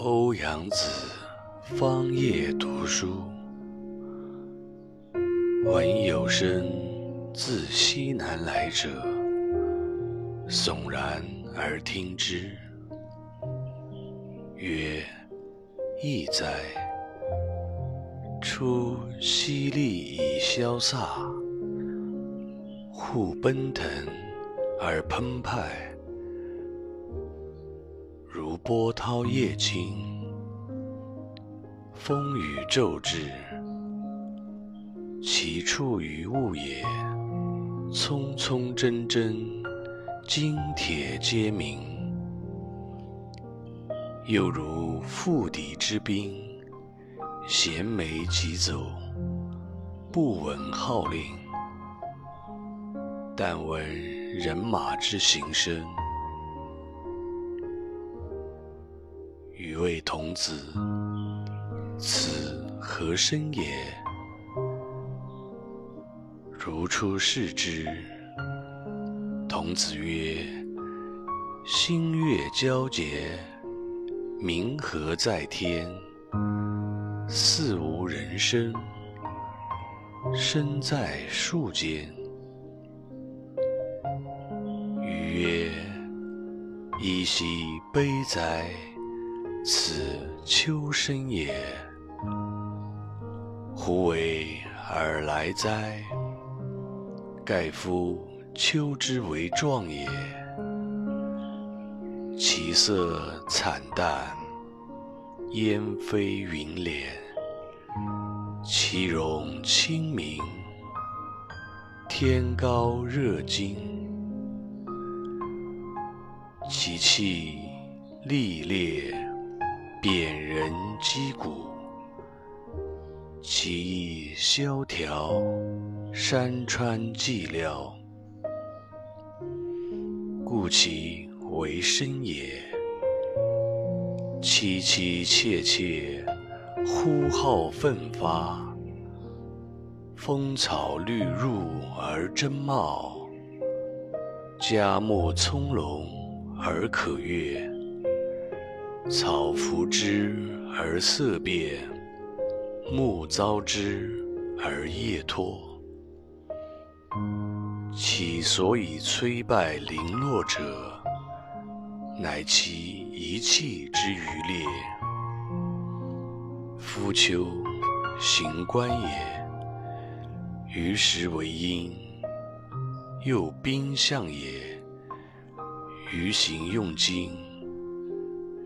欧阳子方夜读书，闻有声自西南来者，悚然而听之，曰：“意哉。”出淅沥以萧飒，户奔腾而澎湃，波涛夜惊，风雨骤至。其处于物也，匆匆铮铮，金铁皆鸣，又如覆敌之兵。衔枚疾走，不闻号令，但闻人马之行声。余谓童子：“此何声也？”如出视之。童子曰：“星月交结，冥河在天。”似无人声，身在树间。余曰：“依稀悲哉！此秋声也。胡为尔来哉？盖夫秋之为壮也。其色惨淡。”烟飞云敛，其容清明，天高热金，其气历烈，贬人击鼓，其意萧条，山川寂寥，故其为深也。凄凄切切，呼号奋发。风草绿入而争茂，嘉木葱茏而可悦。草拂之而色变，木遭之而叶脱。其所以摧败零落者，乃其一气之余烈。夫秋，行官也，于时为阴；又兵象也，于行用经。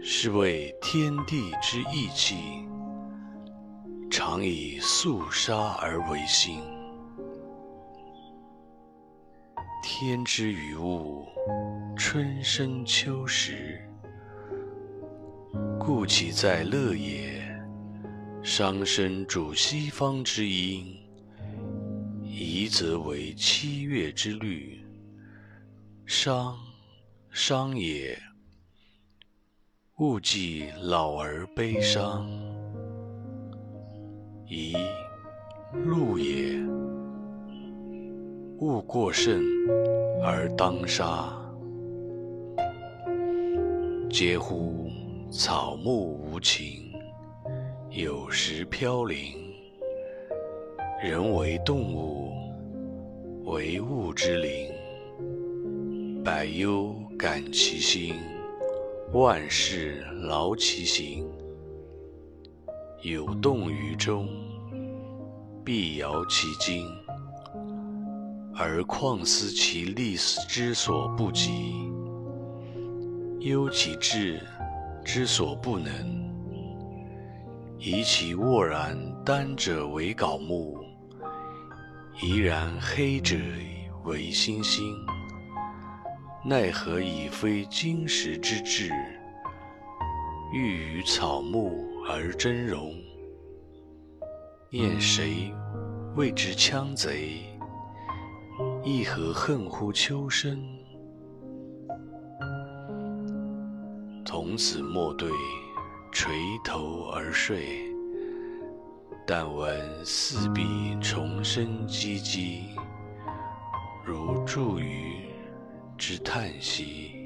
是谓天地之义气，常以肃杀而为心。天之于物，春生秋实，故其在乐也。商身主西方之阴，夷则为七月之律。商，商也。勿计老而悲伤。夷，禄也。勿过甚而当杀。嗟乎！草木无情，有时飘零。人为动物，为物之灵。百忧感其心，万事劳其行。有动于衷，必摇其筋，而况思其力之所不及？忧其志之所不能，以其沃然丹者为槁木，怡然黑者为星星。奈何以非金石之质，欲与草木而争荣？念谁谓之羌贼？亦何恨乎秋声？童子莫对，垂头而睡。但闻四壁虫声唧唧，如祝雨之叹息。